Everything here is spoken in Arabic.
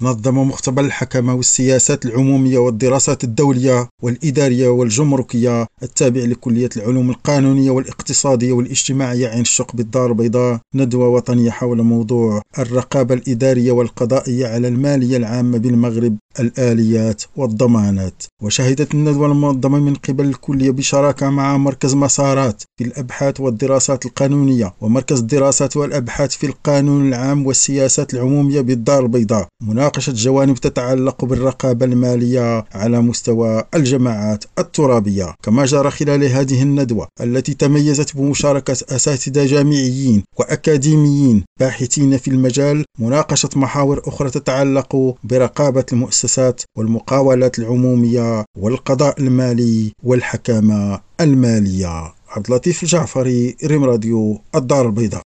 نظم مختبر الحكمة والسياسات العمومية والدراسات الدولية والإدارية والجمركية التابع لكلية العلوم القانونية والاقتصادية والاجتماعية عين الشق بالدار البيضاء ندوة وطنية حول موضوع الرقابة الإدارية والقضائية على المالية العامة بالمغرب. الآليات والضمانات وشهدت الندوة المنظمة من قبل الكلية بشراكة مع مركز مسارات في الأبحاث والدراسات القانونية ومركز الدراسات والأبحاث في القانون العام والسياسات العمومية بالدار البيضاء. مناقشة جوانب تتعلق بالرقابة المالية على مستوى الجماعات الترابية كما جرى خلال هذه الندوة التي تميزت بمشاركة أساتذة جامعيين وأكاديميين باحثين في المجال. مناقشة محاور أخرى تتعلق برقابة المؤسسات والمقاولات العمومية والقضاء المالي والحكامة المالية. عبد اللطيف الجعفري ريم راديو الدار البيضاء.